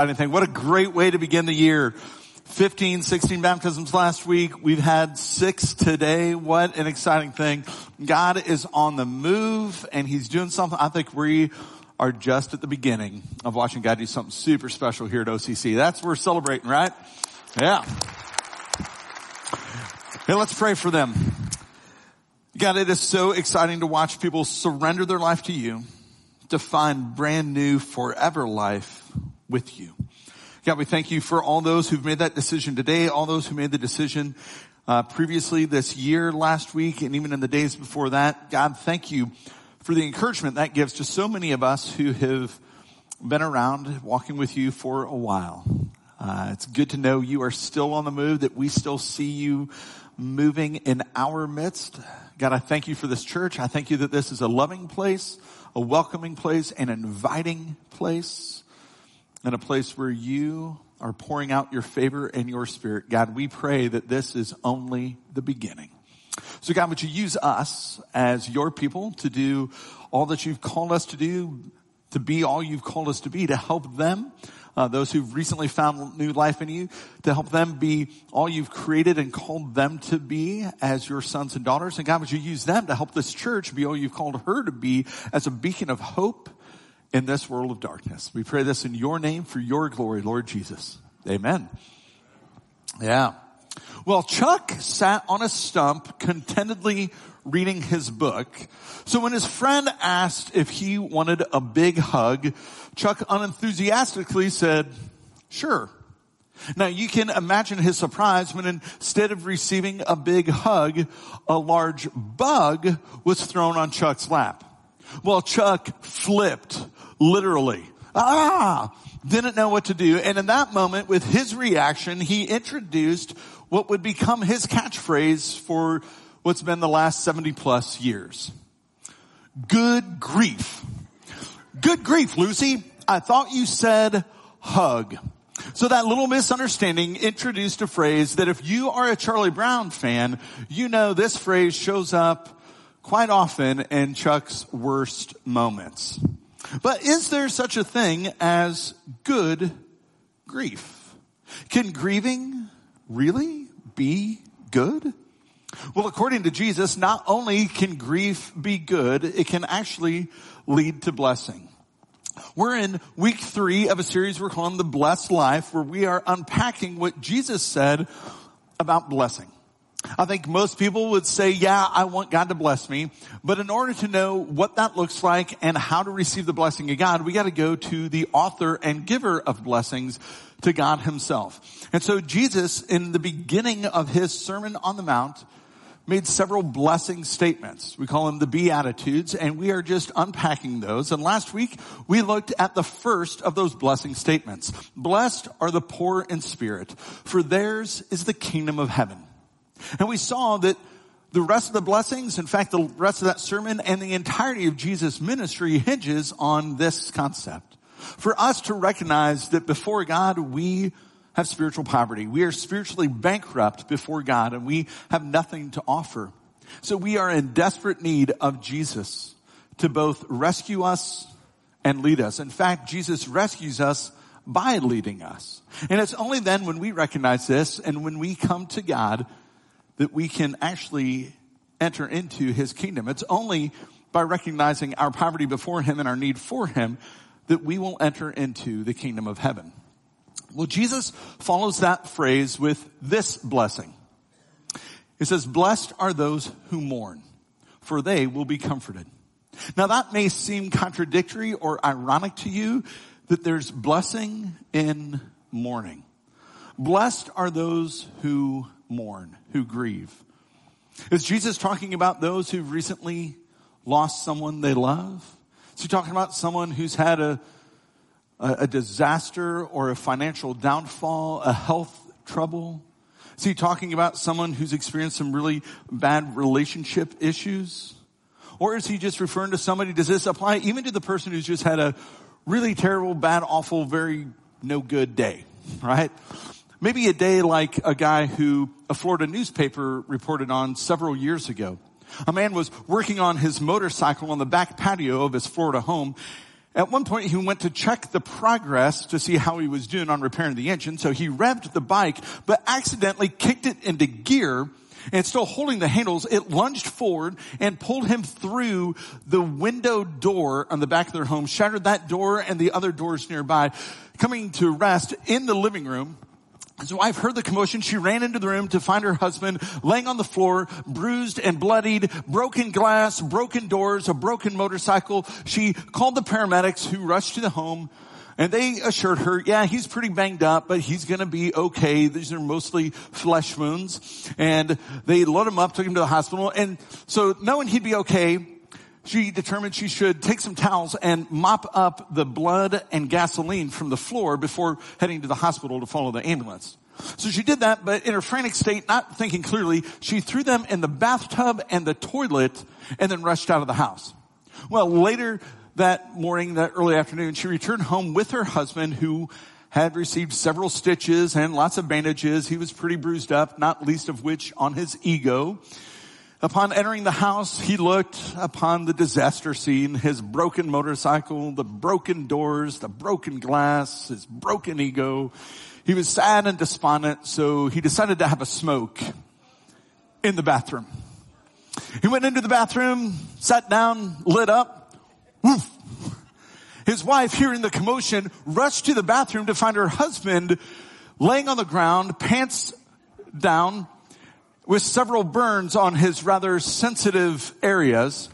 I think what a great way to begin the year. 15, 16 baptisms last week. We've had six today. What an exciting thing. God is on the move and he's doing something. I think we are just at the beginning of watching God do something super special here at OCC. That's what we're celebrating, right? Yeah. Hey, let's pray for them. God, it is so exciting to watch people surrender their life to you to find brand new forever life with you. God, we thank you for all those who've made that decision today, all those who made the decision uh, previously this year, last week, and even in the days before that. God, thank you for the encouragement that gives to so many of us who have been around walking with you for a while. Uh, it's good to know you are still on the move, that we still see you moving in our midst. God, I thank you for this church. I thank you that this is a loving place, a welcoming place, an inviting place in a place where you are pouring out your favor and your spirit. God, we pray that this is only the beginning. So God, would you use us as your people to do all that you've called us to do, to be all you've called us to be, to help them, uh, those who've recently found new life in you, to help them be all you've created and called them to be as your sons and daughters. And God, would you use them to help this church be all you've called her to be as a beacon of hope in this world of darkness. We pray this in your name for your glory, Lord Jesus. Amen. Yeah. Well, Chuck sat on a stump contentedly reading his book. So when his friend asked if he wanted a big hug, Chuck unenthusiastically said, sure. Now you can imagine his surprise when instead of receiving a big hug, a large bug was thrown on Chuck's lap. Well, Chuck flipped, literally. Ah! Didn't know what to do. And in that moment, with his reaction, he introduced what would become his catchphrase for what's been the last 70 plus years. Good grief. Good grief, Lucy. I thought you said hug. So that little misunderstanding introduced a phrase that if you are a Charlie Brown fan, you know this phrase shows up quite often in Chuck's worst moments. But is there such a thing as good grief? Can grieving really be good? Well, according to Jesus, not only can grief be good, it can actually lead to blessing. We're in week three of a series we're calling The Blessed Life, where we are unpacking what Jesus said about blessing. I think most people would say, yeah, I want God to bless me. But in order to know what that looks like and how to receive the blessing of God, we got to go to the author and giver of blessings, to God himself. And so Jesus, in the beginning of his Sermon on the Mount, made several blessing statements. We call them the Beatitudes, and we are just unpacking those. And last week, we looked at the first of those blessing statements. Blessed are the poor in spirit, for theirs is the kingdom of heaven. And we saw that the rest of the blessings, in fact, the rest of that sermon and the entirety of Jesus' ministry hinges on this concept. For us to recognize that before God, we have spiritual poverty. We are spiritually bankrupt before God and we have nothing to offer. So we are in desperate need of Jesus to both rescue us and lead us. In fact, Jesus rescues us by leading us. And it's only then when we recognize this and when we come to God that we can actually enter into his kingdom. It's only by recognizing our poverty before him and our need for him that we will enter into the kingdom of heaven. Well, Jesus follows that phrase with this blessing. It says, blessed are those who mourn, for they will be comforted. Now that may seem contradictory or ironic to you that there's blessing in mourning. Blessed are those who mourn, who grieve. Is Jesus talking about those who've recently lost someone they love? Is he talking about someone who's had a, a, a disaster or a financial downfall, a health trouble? Is he talking about someone who's experienced some really bad relationship issues? Or is he just referring to somebody, does this apply even to the person who's just had a really terrible, bad, awful, very no good day, right? Maybe a day like a guy who a Florida newspaper reported on several years ago. A man was working on his motorcycle on the back patio of his Florida home At one point, he went to check the progress to see how he was doing on repairing the engine. So he revved the bike, but accidentally kicked it into gear and still holding the handles, it lunged forward and pulled him through the window door on the back of their home, shattered that door and the other doors nearby, coming to rest in the living room. His wife heard the commotion. She ran into the room to find her husband laying on the floor, bruised and bloodied, broken glass, broken doors, a broken motorcycle. She called the paramedics who rushed to the home and they assured her, yeah, he's pretty banged up, but he's gonna be okay. These are mostly flesh wounds. And they loaded him up, took him to the hospital. And so knowing he'd be okay, she determined she should take some towels and mop up the blood and gasoline from the floor before heading to the hospital to follow the ambulance. So she did that, but in her frantic state, not thinking clearly, she threw them in the bathtub and the toilet and then rushed out of the house. Well, later that morning, that early afternoon, she returned home with her husband who had received several stitches and lots of bandages. He was pretty bruised up, not least of which on his ego. Upon entering the house, he looked upon the disaster scene, his broken motorcycle, the broken doors, the broken glass, his broken ego. He was sad and despondent, so he decided to have a smoke in the bathroom. He went into the bathroom, sat down, lit up. Woof. His wife, hearing the commotion, rushed to the bathroom to find her husband laying on the ground, pants down, with several burns on his rather sensitive areas.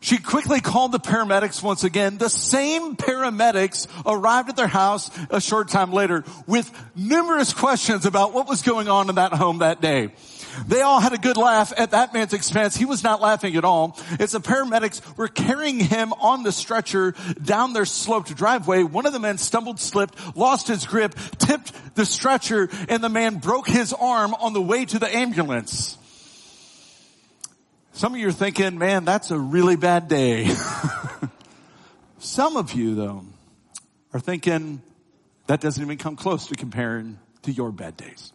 She quickly called the paramedics once again. The same paramedics arrived at their house a short time later with numerous questions about what was going on in that home that day. They all had a good laugh at that man's expense. He was not laughing at all. As the paramedics were carrying him on the stretcher down their sloped driveway, one of the men stumbled, slipped, lost his grip, tipped the stretcher, and the man broke his arm on the way to the ambulance. Some of you are thinking, man, that's a really bad day. Some of you though are thinking that doesn't even come close to comparing to your bad days.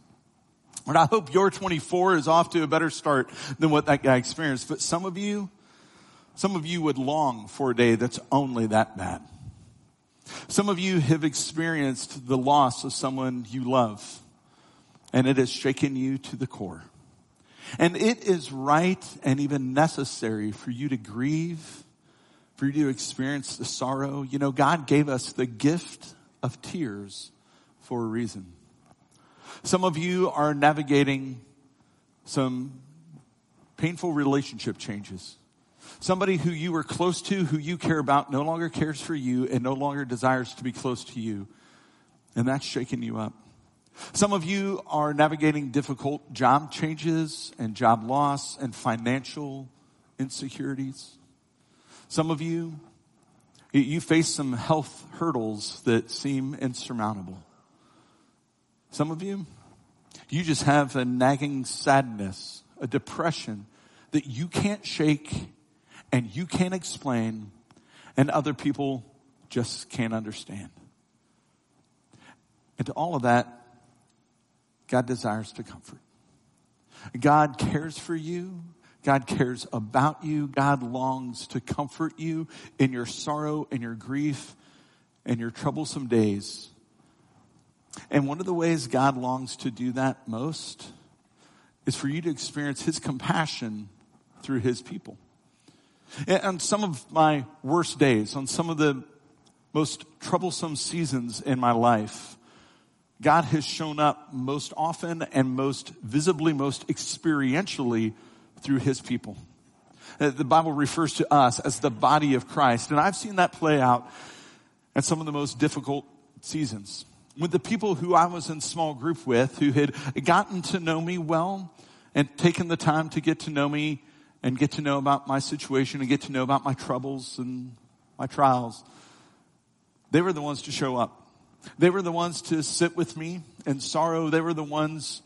And I hope your 24 is off to a better start than what that guy experienced. But some of you, some of you would long for a day that's only that bad. Some of you have experienced the loss of someone you love and it has shaken you to the core. And it is right and even necessary for you to grieve, for you to experience the sorrow. You know, God gave us the gift of tears for a reason. Some of you are navigating some painful relationship changes. Somebody who you were close to, who you care about, no longer cares for you and no longer desires to be close to you. And that's shaking you up. Some of you are navigating difficult job changes and job loss and financial insecurities. Some of you, you face some health hurdles that seem insurmountable. Some of you, you just have a nagging sadness, a depression that you can't shake and you can't explain and other people just can't understand. And to all of that, God desires to comfort. God cares for you. God cares about you. God longs to comfort you in your sorrow and your grief and your troublesome days. And one of the ways God longs to do that most is for you to experience His compassion through His people. And on some of my worst days, on some of the most troublesome seasons in my life, God has shown up most often and most visibly, most experientially through His people. Uh, the Bible refers to us as the body of Christ, and I've seen that play out at some of the most difficult seasons with the people who I was in small group with who had gotten to know me well and taken the time to get to know me and get to know about my situation and get to know about my troubles and my trials. They were the ones to show up. They were the ones to sit with me in sorrow. They were the ones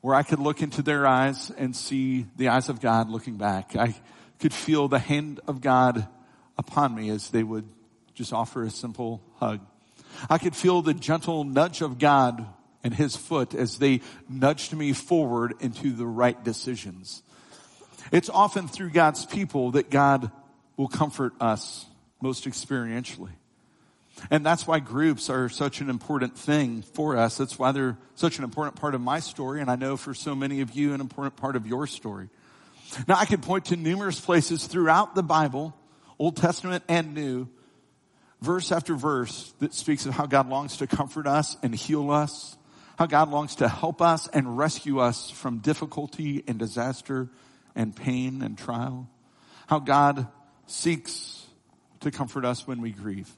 where I could look into their eyes and see the eyes of God looking back. I could feel the hand of God upon me as they would just offer a simple hug. I could feel the gentle nudge of God and his foot as they nudged me forward into the right decisions. It's often through God's people that God will comfort us most experientially. And that's why groups are such an important thing for us. That's why they're such an important part of my story. And I know for so many of you, an important part of your story. Now I could point to numerous places throughout the Bible, Old Testament and New, verse after verse that speaks of how God longs to comfort us and heal us, how God longs to help us and rescue us from difficulty and disaster and pain and trial, how God seeks to comfort us when we grieve.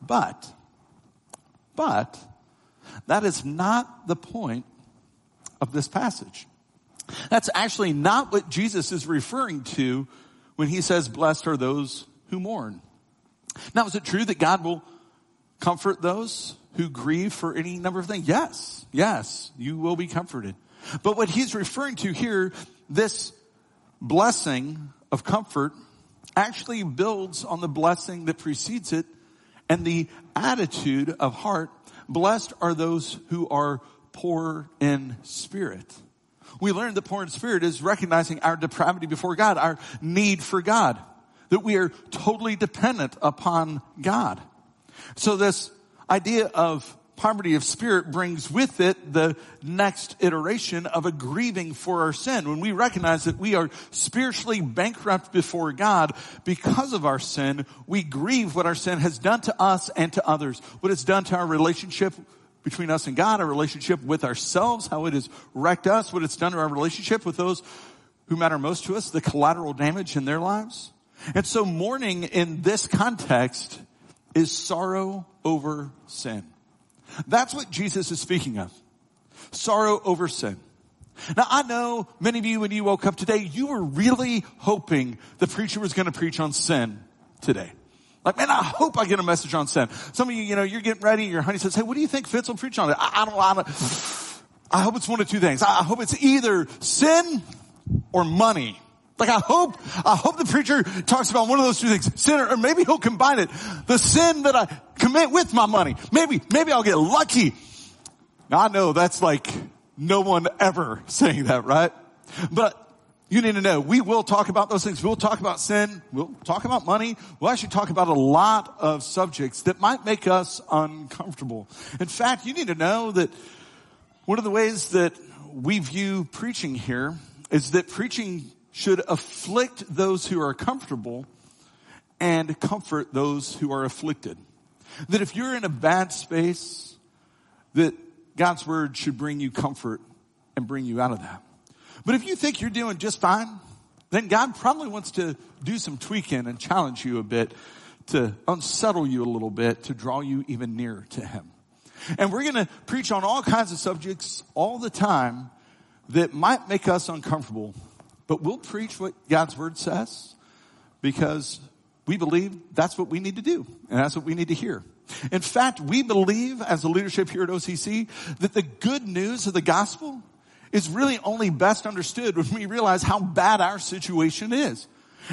But, but, that is not the point of this passage. That's actually not what Jesus is referring to when he says, blessed are those who mourn. Now, is it true that God will comfort those who grieve for any number of things? Yes, yes, you will be comforted. But what he's referring to here, this blessing of comfort actually builds on the blessing that precedes it and the attitude of heart. Blessed are those who are poor in spirit. We learned that poor in spirit is recognizing our depravity before God, our need for God, that we are totally dependent upon God. So this idea of poverty of spirit brings with it the next iteration of a grieving for our sin. When we recognize that we are spiritually bankrupt before God because of our sin, we grieve what our sin has done to us and to others, what it's done to our relationship between us and God, our relationship with ourselves, how it has wrecked us, what it's done to our relationship with those who matter most to us, the collateral damage in their lives. And so mourning in this context is sorrow over sin. That's what Jesus is speaking of. Sorrow over sin. Now I know many of you when you woke up today, you were really hoping the preacher was going to preach on sin today. Like, man, I hope I get a message on sin. Some of you, you know, you're getting ready, your honey says, hey, what do you think Fitz will preach on it? I, I don't, I don't, I hope it's one of two things. I hope it's either sin or money. Like I hope, I hope the preacher talks about one of those two things, sin or, maybe he'll combine it. The sin that I commit with my money. Maybe, maybe I'll get lucky. Now I know that's like no one ever saying that, right? But you need to know, we will talk about those things. We'll talk about sin. We'll talk about money. We'll actually talk about a lot of subjects that might make us uncomfortable. In fact, you need to know that one of the ways that we view preaching here is that preaching should afflict those who are comfortable and comfort those who are afflicted. That if you're in a bad space, that God's word should bring you comfort and bring you out of that. But if you think you're doing just fine, then God probably wants to do some tweaking and challenge you a bit to unsettle you a little bit to draw you even nearer to Him. And we're going to preach on all kinds of subjects all the time that might make us uncomfortable, but we'll preach what God's Word says because we believe that's what we need to do and that's what we need to hear. In fact, we believe as a leadership here at OCC that the good news of the gospel is really only best understood when we realize how bad our situation is.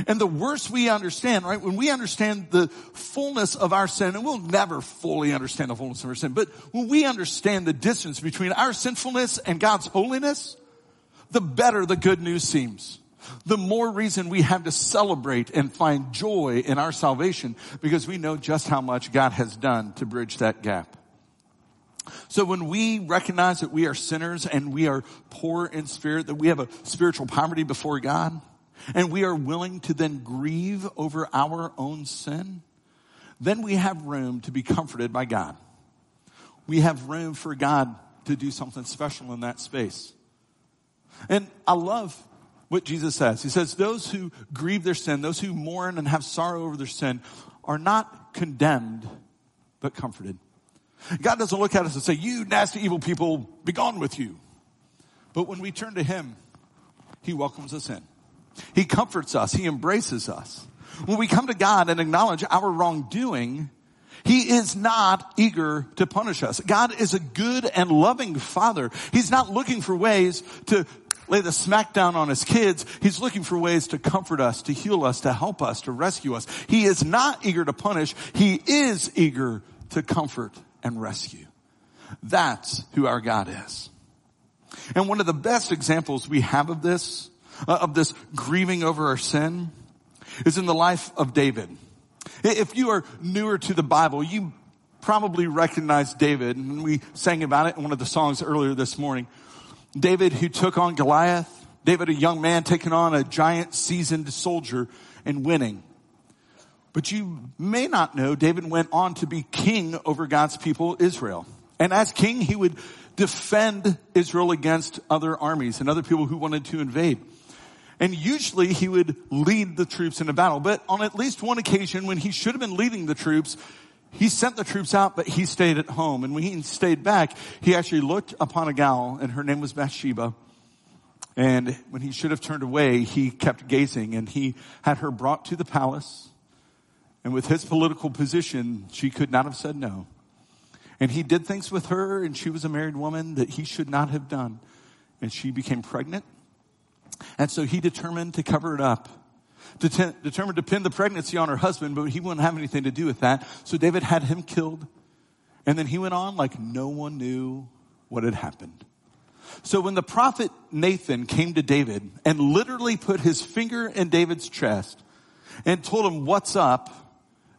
And the worse we understand, right? When we understand the fullness of our sin, and we'll never fully understand the fullness of our sin, but when we understand the distance between our sinfulness and God's holiness, the better the good news seems. The more reason we have to celebrate and find joy in our salvation because we know just how much God has done to bridge that gap. So when we recognize that we are sinners and we are poor in spirit, that we have a spiritual poverty before God, and we are willing to then grieve over our own sin, then we have room to be comforted by God. We have room for God to do something special in that space. And I love what Jesus says. He says, those who grieve their sin, those who mourn and have sorrow over their sin are not condemned, but comforted. God doesn't look at us and say, you nasty evil people, be gone with you. But when we turn to Him, He welcomes us in. He comforts us. He embraces us. When we come to God and acknowledge our wrongdoing, He is not eager to punish us. God is a good and loving Father. He's not looking for ways to lay the smackdown on His kids. He's looking for ways to comfort us, to heal us, to help us, to rescue us. He is not eager to punish. He is eager to comfort and rescue. That's who our God is. And one of the best examples we have of this, uh, of this grieving over our sin, is in the life of David. If you are newer to the Bible, you probably recognize David, and we sang about it in one of the songs earlier this morning. David who took on Goliath, David, a young man taking on a giant seasoned soldier and winning. But you may not know David went on to be king over God's people, Israel. And as king, he would defend Israel against other armies and other people who wanted to invade. And usually he would lead the troops in a battle. But on at least one occasion when he should have been leading the troops, he sent the troops out, but he stayed at home. And when he stayed back, he actually looked upon a gal and her name was Bathsheba. And when he should have turned away, he kept gazing and he had her brought to the palace. And with his political position, she could not have said no. And he did things with her and she was a married woman that he should not have done. And she became pregnant. And so he determined to cover it up determined to pin the pregnancy on her husband, but he wouldn't have anything to do with that. So David had him killed. And then he went on like no one knew what had happened. So when the prophet Nathan came to David and literally put his finger in David's chest and told him what's up,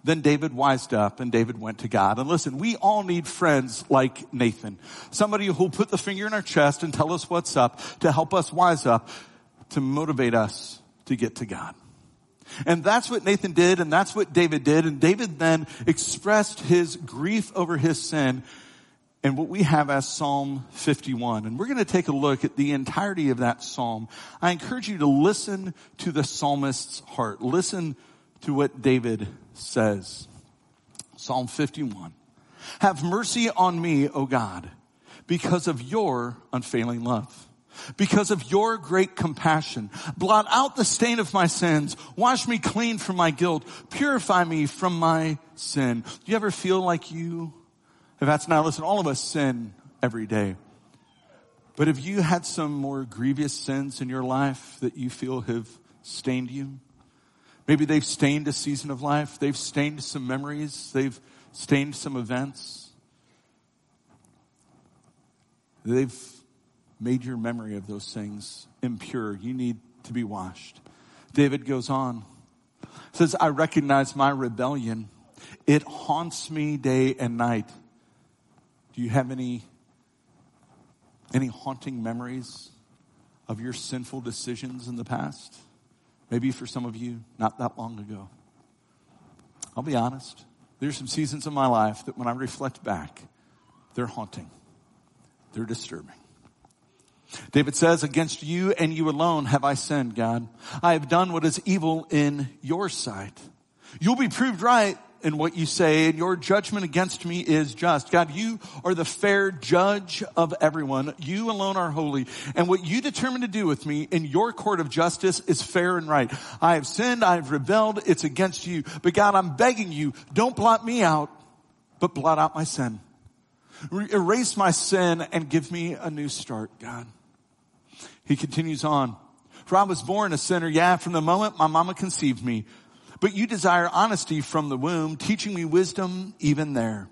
then David wised up and David went to God. And listen, we all need friends like Nathan. Somebody who'll put the finger in our chest and tell us what's up to help us wise up, to motivate us to get to God. And that's what Nathan did and that's what David did. And David then expressed his grief over his sin and what we have as Psalm 51. And we're going to take a look at the entirety of that Psalm. I encourage you to listen to the psalmist's heart. Listen to what David says. Psalm 51. Have mercy on me, O God, because of your unfailing love because of your great compassion. Blot out the stain of my sins. Wash me clean from my guilt. Purify me from my sin. Do you ever feel like you, if that's not, listen, all of us sin every day. But have you had some more grievous sins in your life that you feel have stained you? Maybe they've stained a season of life. They've stained some memories. They've stained some events. They've made your memory of those things impure. You need to be washed. David goes on, says, I recognize my rebellion. It haunts me day and night. Do you have any, any haunting memories of your sinful decisions in the past? Maybe for some of you, not that long ago. I'll be honest. There's some seasons of my life that when I reflect back, they're haunting. They're disturbing. David says, against you and you alone have I sinned, God. I have done what is evil in your sight. You'll be proved right in what you say and your judgment against me is just. God, you are the fair judge of everyone. You alone are holy. And what you determine to do with me in your court of justice is fair and right. I have sinned. I have rebelled. It's against you. But God, I'm begging you, don't blot me out, but blot out my sin. Erase my sin and give me a new start, God. He continues on. For I was born a sinner, yeah, from the moment my mama conceived me. But you desire honesty from the womb, teaching me wisdom even there.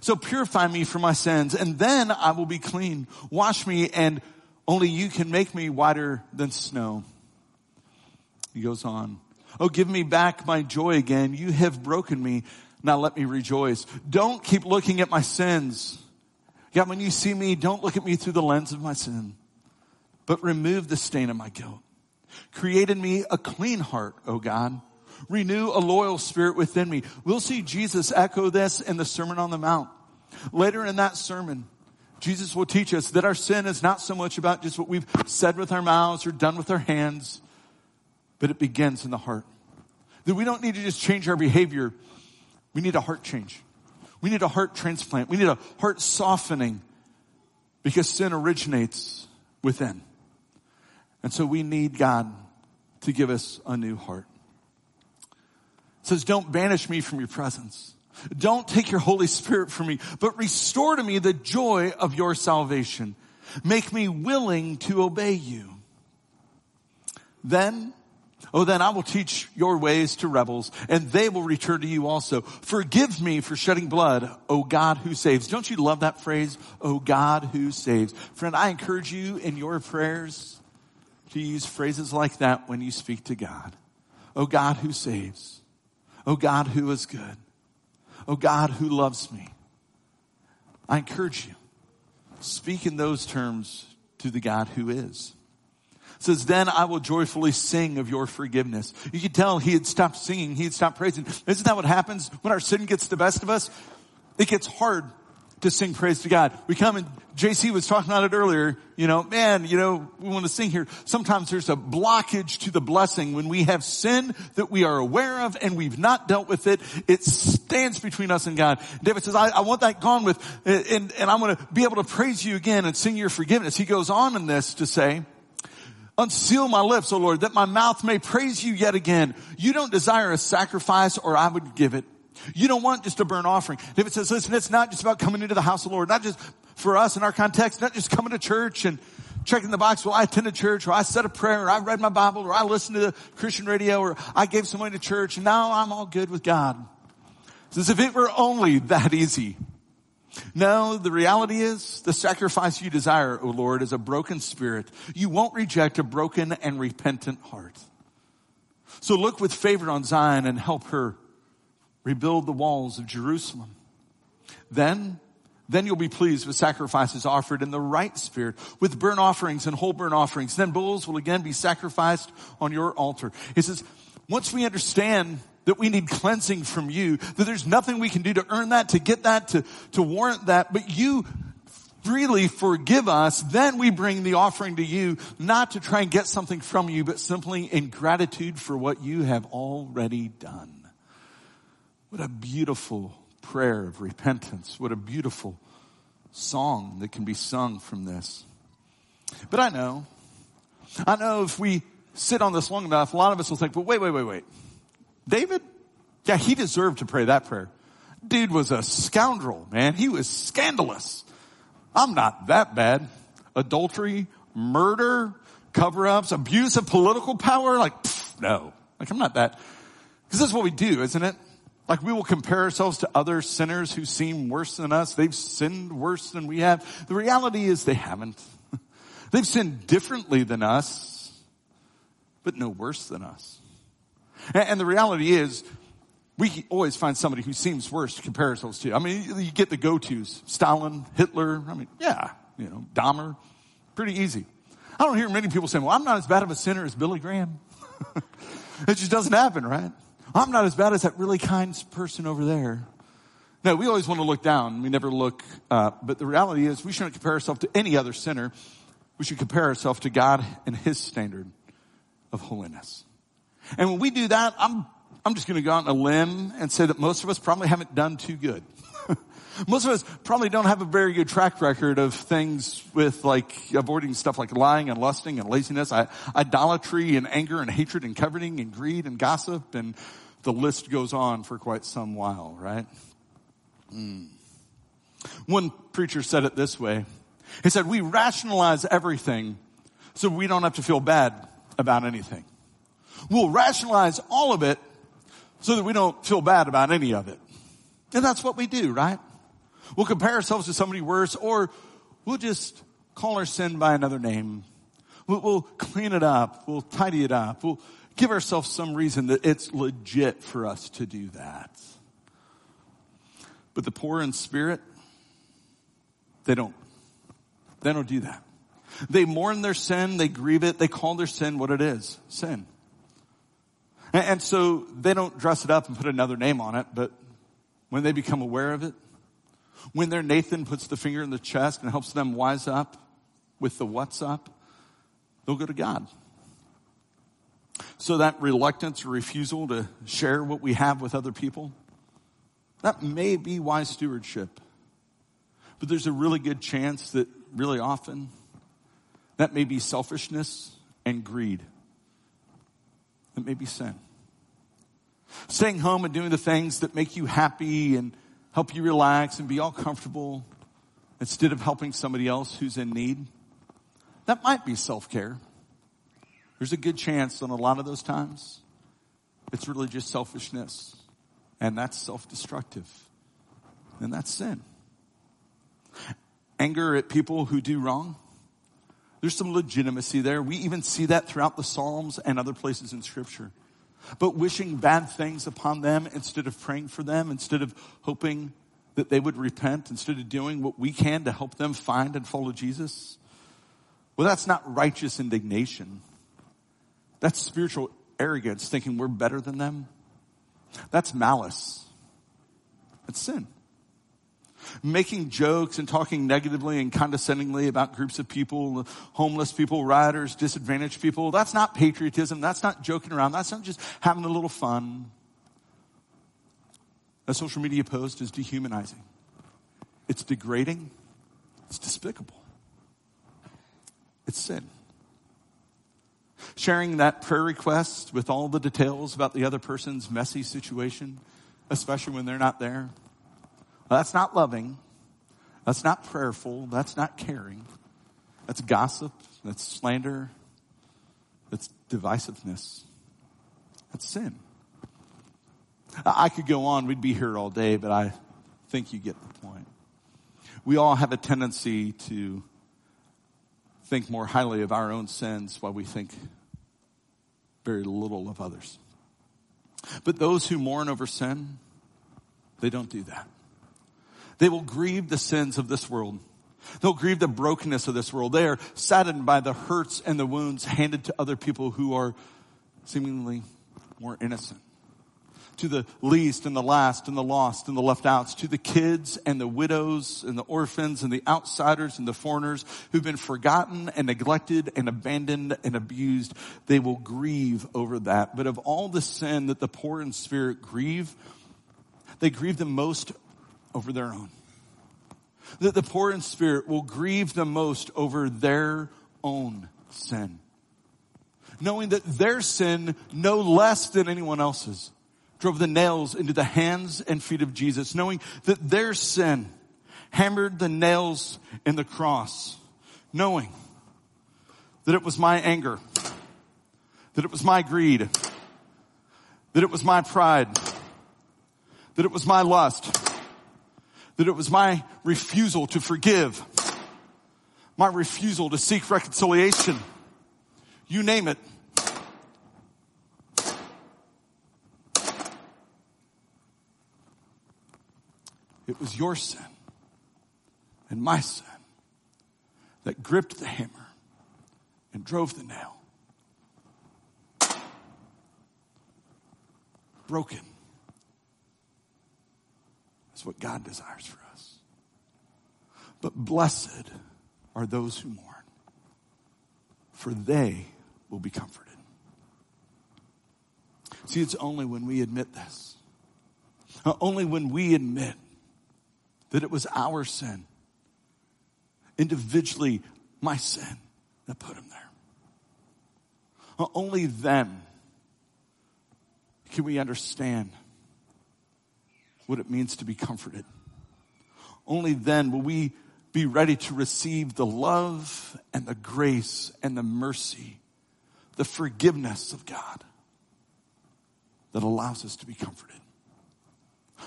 So purify me from my sins, and then I will be clean. Wash me, and only you can make me whiter than snow. He goes on. Oh, give me back my joy again. You have broken me. Now let me rejoice. Don't keep looking at my sins. Yeah, when you see me, don't look at me through the lens of my sin but remove the stain of my guilt. Create in me a clean heart, O God. Renew a loyal spirit within me. We'll see Jesus echo this in the Sermon on the Mount. Later in that sermon, Jesus will teach us that our sin is not so much about just what we've said with our mouths or done with our hands, but it begins in the heart. That we don't need to just change our behavior. We need a heart change. We need a heart transplant. We need a heart softening because sin originates within. And so we need God to give us a new heart. It says, don't banish me from your presence. Don't take your Holy Spirit from me, but restore to me the joy of your salvation. Make me willing to obey you. Then, oh, then I will teach your ways to rebels and they will return to you also. Forgive me for shedding blood, O God who saves. Don't you love that phrase? O God who saves. Friend, I encourage you in your prayers to use phrases like that when you speak to God. Oh God who saves. Oh God who is good. Oh God who loves me. I encourage you, speak in those terms to the God who is. It says, then I will joyfully sing of your forgiveness. You could tell he had stopped singing. He had stopped praising. Isn't that what happens when our sin gets the best of us? It gets hard to sing praise to God. We come and JC was talking about it earlier, you know, man, you know, we want to sing here. Sometimes there's a blockage to the blessing when we have sin that we are aware of and we've not dealt with it. It stands between us and God. David says, I, I want that gone with, and, and I'm going to be able to praise you again and sing your forgiveness. He goes on in this to say, Unseal my lips, O Lord, that my mouth may praise you yet again. You don't desire a sacrifice or I would give it. You don't want just a burnt offering. David says, listen, it's not just about coming into the house of the Lord, not just for us in our context, not just coming to church and checking the box. Well, I attended church or I said a prayer or I read my Bible or I listened to the Christian radio or I gave some money to church and now I'm all good with God. It's as if it were only that easy. No, the reality is the sacrifice you desire, O Lord, is a broken spirit. You won't reject a broken and repentant heart. So look with favor on Zion and help her rebuild the walls of Jerusalem. Then, then you'll be pleased with sacrifices offered in the right spirit, with burnt offerings and whole burnt offerings. Then bulls will again be sacrificed on your altar. He says, once we understand that we need cleansing from you, that there's nothing we can do to earn that, to get that, to, to warrant that, but you freely forgive us, then we bring the offering to you, not to try and get something from you, but simply in gratitude for what you have already done. What a beautiful prayer of repentance. What a beautiful song that can be sung from this. But I know, I know if we sit on this long enough, a lot of us will think, but wait, wait, wait, wait. David? Yeah, he deserved to pray that prayer. Dude was a scoundrel, man. He was scandalous. I'm not that bad. Adultery, murder, cover-ups, abuse of political power, like, no. Like, I'm not that. Because that's what we do, isn't it? Like we will compare ourselves to other sinners who seem worse than us. They've sinned worse than we have. The reality is they haven't. They've sinned differently than us, but no worse than us. And the reality is, we always find somebody who seems worse to compare ourselves to. I mean, you get the go-tos. Stalin, Hitler, I mean, yeah, you know, Dahmer. Pretty easy. I don't hear many people saying, well, I'm not as bad of a sinner as Billy Graham. it just doesn't happen, right? I'm not as bad as that really kind person over there. No, we always want to look down. We never look up. But the reality is we shouldn't compare ourselves to any other sinner. We should compare ourselves to God and His standard of holiness. And when we do that, I'm, I'm just going to go out on a limb and say that most of us probably haven't done too good. most of us probably don't have a very good track record of things with like avoiding stuff like lying and lusting and laziness, idolatry and anger and hatred and coveting and greed and gossip and the list goes on for quite some while, right? Mm. One preacher said it this way. He said, we rationalize everything so we don't have to feel bad about anything. We'll rationalize all of it so that we don't feel bad about any of it. And that's what we do, right? We'll compare ourselves to somebody worse or we'll just call our sin by another name. We'll, we'll clean it up. We'll tidy it up. We'll give ourselves some reason that it's legit for us to do that. But the poor in spirit, they don't. They don't do that. They mourn their sin, they grieve it, they call their sin what it is, sin. And, and so they don't dress it up and put another name on it, but when they become aware of it, when their Nathan puts the finger in the chest and helps them wise up with the what's up, they'll go to God. So that reluctance or refusal to share what we have with other people, that may be wise stewardship. But there's a really good chance that really often that may be selfishness and greed. That may be sin. Staying home and doing the things that make you happy and help you relax and be all comfortable instead of helping somebody else who's in need. That might be self-care. There's a good chance on a lot of those times it's really just selfishness and that's self-destructive and that's sin. Anger at people who do wrong. There's some legitimacy there. We even see that throughout the Psalms and other places in scripture. but wishing bad things upon them instead of praying for them, instead of hoping that they would repent, instead of doing what we can to help them find and follow Jesus? Well, that's not righteous indignation. That's spiritual arrogance, thinking we're better than them. That's malice. That's sin. Making jokes and talking negatively and condescendingly about groups of people, homeless people, rioters, disadvantaged people, that's not patriotism. That's not joking around. That's not just having a little fun. A social media post is dehumanizing. It's degrading. It's despicable. It's sin. Sharing that prayer request with all the details about the other person's messy situation, especially when they're not there. Well, that's not loving. That's not prayerful. That's not caring. That's gossip. That's slander. That's divisiveness. That's sin. I could go on. We'd be here all day, but I think you get the point. We all have a tendency to think more highly of our own sins while we think very little of others. But those who mourn over sin, they don't do that. They will grieve the sins of this world. They'll grieve the brokenness of this world. They are saddened by the hurts and the wounds handed to other people who are seemingly more innocent to the least and the last and the lost and the left outs, to the kids and the widows and the orphans and the outsiders and the foreigners who've been forgotten and neglected and abandoned and abused. They will grieve over that. But of all the sin that the poor in spirit grieve, they grieve the most over their own. That the poor in spirit will grieve the most over their own sin. Knowing that their sin no less than anyone else's drove the nails into the hands and feet of Jesus, knowing that their sin hammered the nails in the cross, knowing that it was my anger, that it was my greed, that it was my pride, that it was my lust, that it was my refusal to forgive, my refusal to seek reconciliation. You name it. It was your sin and my sin that gripped the hammer and drove the nail. Broken That's what God desires for us. But blessed are those who mourn, for they will be comforted. See, it's only when we admit this, only when we admit that it was our sin, individually my sin, that put him there. Only then can we understand what it means to be comforted. Only then will we be ready to receive the love and the grace and the mercy, the forgiveness of God that allows us to be comforted.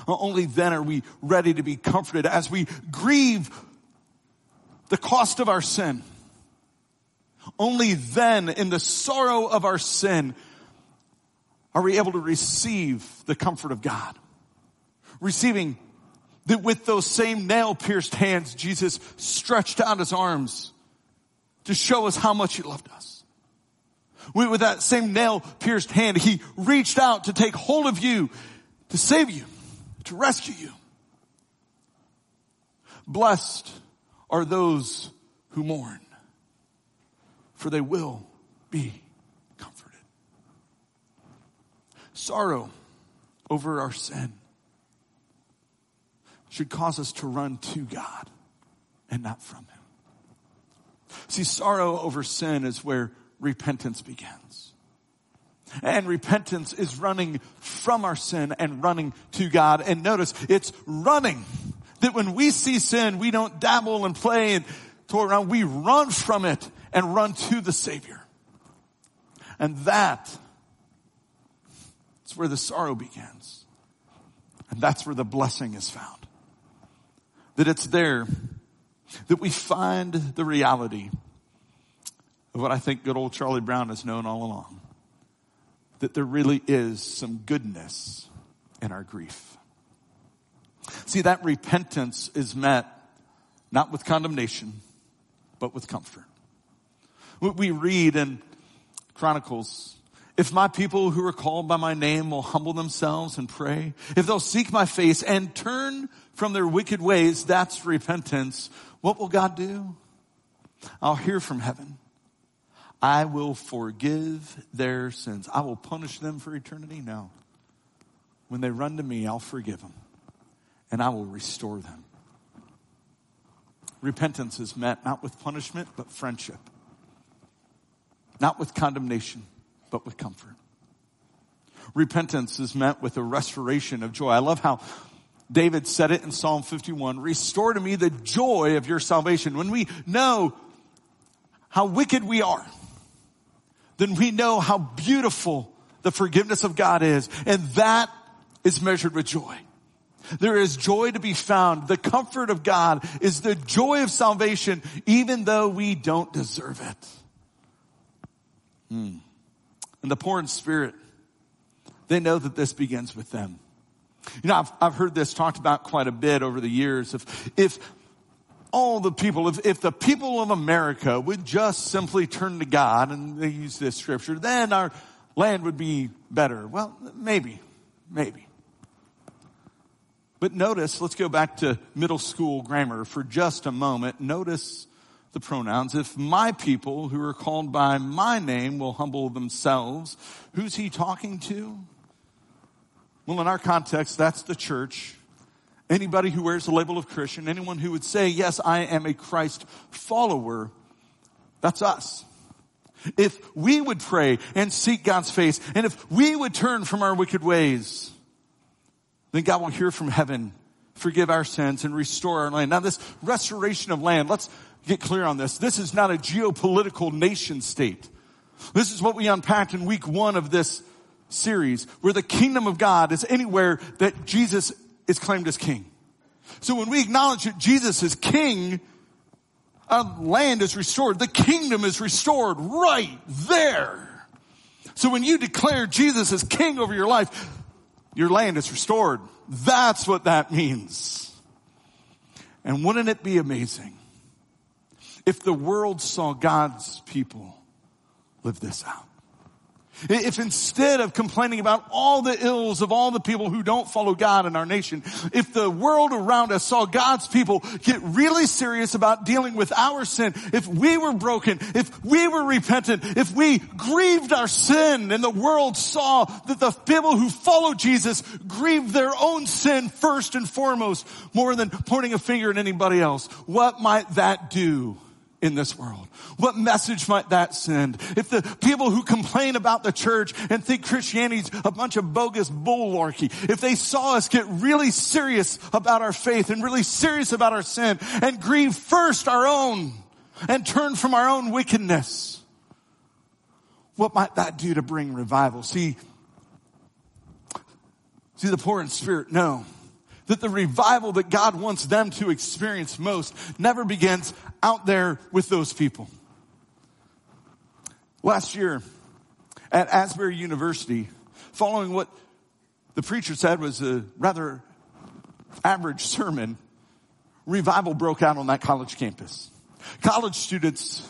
Uh, only then are we ready to be comforted as we grieve the cost of our sin. Only then, in the sorrow of our sin, are we able to receive the comfort of God. Receiving that with those same nail pierced hands, Jesus stretched out his arms to show us how much he loved us. With that same nail pierced hand, he reached out to take hold of you, to save you to rescue you. Blessed are those who mourn, for they will be comforted. Sorrow over our sin should cause us to run to God and not from Him. See, sorrow over sin is where repentance begins. And repentance is running from our sin and running to God. And notice, it's running. That when we see sin, we don't dabble and play and toy around. We run from it and run to the Savior. And that is where the sorrow begins. And that's where the blessing is found. That it's there that we find the reality of what I think good old Charlie Brown has known all along that there really is some goodness in our grief. See, that repentance is met not with condemnation, but with comfort. What we read in Chronicles, if my people who are called by my name will humble themselves and pray, if they'll seek my face and turn from their wicked ways, that's repentance. What will God do? I'll hear from heaven. I will forgive their sins. I will punish them for eternity. No. When they run to me, I'll forgive them and I will restore them. Repentance is met not with punishment, but friendship. Not with condemnation, but with comfort. Repentance is met with a restoration of joy. I love how David said it in Psalm 51, restore to me the joy of your salvation. When we know how wicked we are, then we know how beautiful the forgiveness of God is. And that is measured with joy. There is joy to be found. The comfort of God is the joy of salvation, even though we don't deserve it. Hmm. And the poor in spirit, they know that this begins with them. You know, I've, I've heard this talked about quite a bit over the years. If, if all the people, if, if the people of America would just simply turn to God, and they use this scripture, then our land would be better. Well, maybe, maybe. But notice, let's go back to middle school grammar for just a moment. Notice the pronouns. If my people who are called by my name will humble themselves, who's he talking to? Well, in our context, that's the church. Anybody who wears the label of Christian, anyone who would say, yes, I am a Christ follower, that's us. If we would pray and seek God's face, and if we would turn from our wicked ways, then God will hear from heaven, forgive our sins, and restore our land. Now this restoration of land, let's get clear on this. This is not a geopolitical nation state. This is what we unpacked in week one of this series, where the kingdom of God is anywhere that Jesus is claimed as king. So when we acknowledge that Jesus is king, our land is restored. The kingdom is restored right there. So when you declare Jesus as king over your life, your land is restored. That's what that means. And wouldn't it be amazing if the world saw God's people live this out? If instead of complaining about all the ills of all the people who don't follow God in our nation, if the world around us saw God's people get really serious about dealing with our sin, if we were broken, if we were repentant, if we grieved our sin and the world saw that the people who follow Jesus grieved their own sin first and foremost more than pointing a finger at anybody else, what might that do in this world? What message might that send? If the people who complain about the church and think Christianity's a bunch of bogus bullarchy, if they saw us get really serious about our faith and really serious about our sin and grieve first our own and turn from our own wickedness, what might that do to bring revival? See, see the poor in spirit know that the revival that God wants them to experience most never begins out there with those people. Last year at Asbury University, following what the preacher said was a rather average sermon, revival broke out on that college campus. College students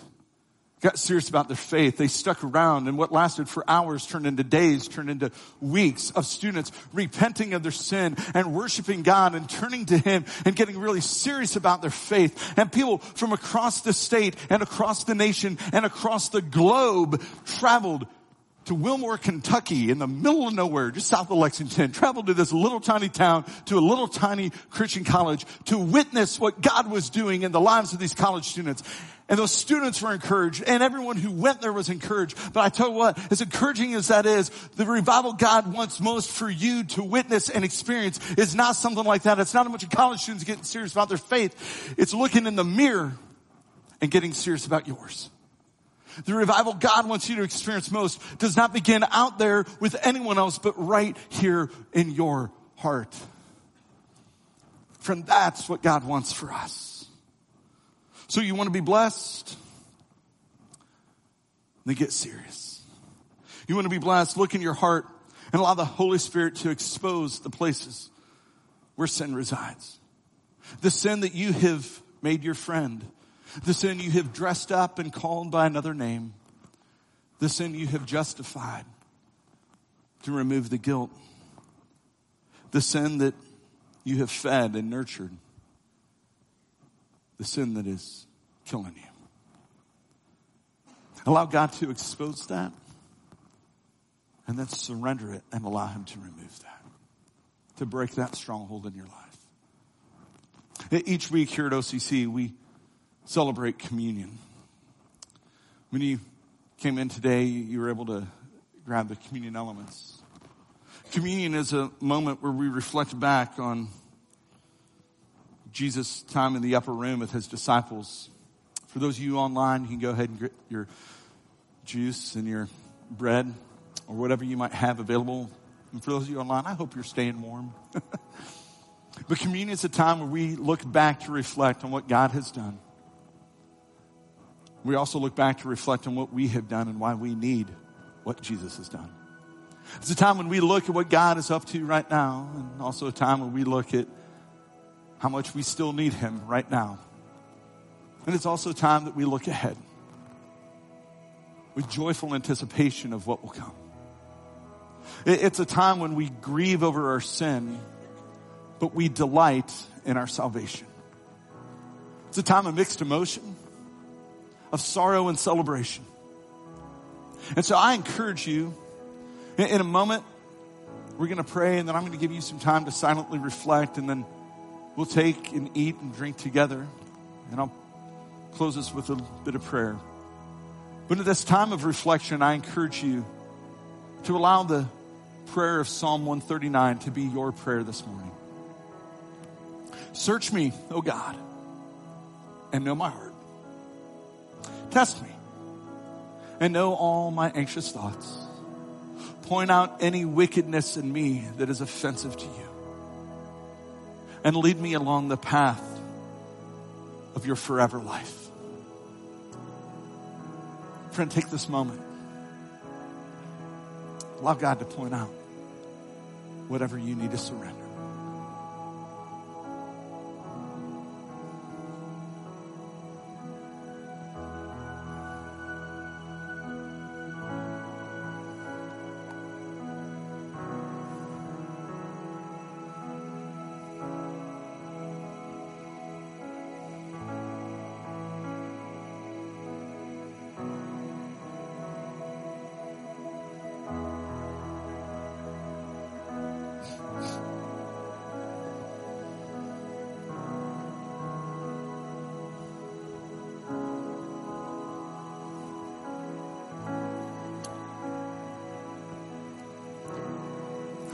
got serious about their faith. They stuck around and what lasted for hours turned into days, turned into weeks of students repenting of their sin and worshiping God and turning to Him and getting really serious about their faith. And people from across the state and across the nation and across the globe traveled to Wilmore, Kentucky in the middle of nowhere, just south of Lexington, traveled to this little tiny town, to a little tiny Christian college to witness what God was doing in the lives of these college students. And those students were encouraged and everyone who went there was encouraged. But I tell you what, as encouraging as that is, the revival God wants most for you to witness and experience is not something like that. It's not a bunch of college students getting serious about their faith. It's looking in the mirror and getting serious about yours. The revival God wants you to experience most does not begin out there with anyone else, but right here in your heart. Friend, that's what God wants for us. So you want to be blessed? Then get serious. You want to be blessed? Look in your heart and allow the Holy Spirit to expose the places where sin resides. The sin that you have made your friend. The sin you have dressed up and called by another name. The sin you have justified to remove the guilt. The sin that you have fed and nurtured. The sin that is killing you. Allow God to expose that and then surrender it and allow Him to remove that, to break that stronghold in your life. Each week here at OCC, we celebrate communion. When you came in today, you were able to grab the communion elements. Communion is a moment where we reflect back on Jesus' time in the upper room with his disciples. For those of you online, you can go ahead and get your juice and your bread or whatever you might have available. And for those of you online, I hope you're staying warm. but communion is a time where we look back to reflect on what God has done. We also look back to reflect on what we have done and why we need what Jesus has done. It's a time when we look at what God is up to right now, and also a time when we look at how much we still need Him right now. And it's also time that we look ahead with joyful anticipation of what will come. It's a time when we grieve over our sin, but we delight in our salvation. It's a time of mixed emotion, of sorrow and celebration. And so I encourage you, in a moment, we're going to pray and then I'm going to give you some time to silently reflect and then we'll take and eat and drink together. And I'll close this with a bit of prayer. But at this time of reflection, I encourage you to allow the prayer of Psalm 139 to be your prayer this morning. Search me, O God, and know my heart. Test me and know all my anxious thoughts. Point out any wickedness in me that is offensive to you. And lead me along the path of your forever life. Friend, take this moment. Allow God to point out whatever you need to surrender.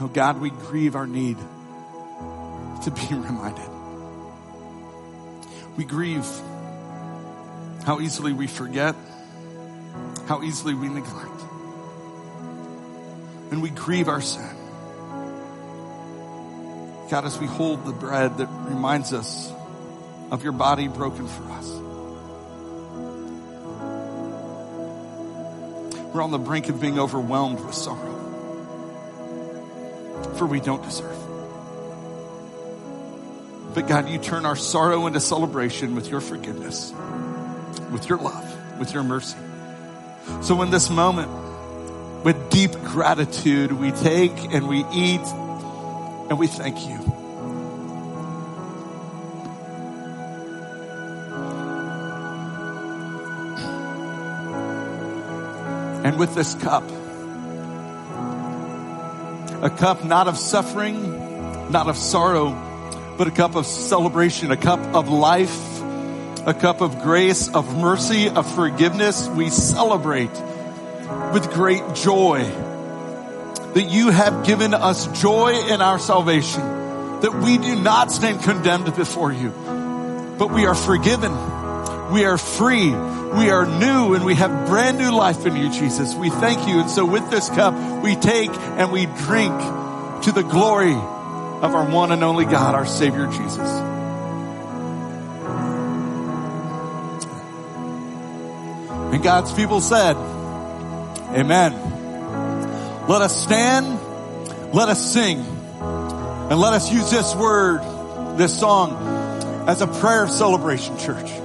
Oh God, we grieve our need to be reminded. We grieve how easily we forget, how easily we neglect. And we grieve our sin. God, as we hold the bread that reminds us of your body broken for us. We're on the brink of being overwhelmed with sorrow we don't deserve. But God, you turn our sorrow into celebration with your forgiveness, with your love, with your mercy. So in this moment, with deep gratitude, we take and we eat and we thank you. And with this cup, a cup not of suffering, not of sorrow, but a cup of celebration, a cup of life, a cup of grace, of mercy, of forgiveness. We celebrate with great joy that you have given us joy in our salvation, that we do not stand condemned before you, but we are forgiven. We are free. We are new and we have brand new life in you, Jesus. We thank you. And so with this cup, we take and we drink to the glory of our one and only God, our Savior, Jesus. And God's people said, Amen. Let us stand, let us sing, and let us use this word, this song, as a prayer of celebration, church.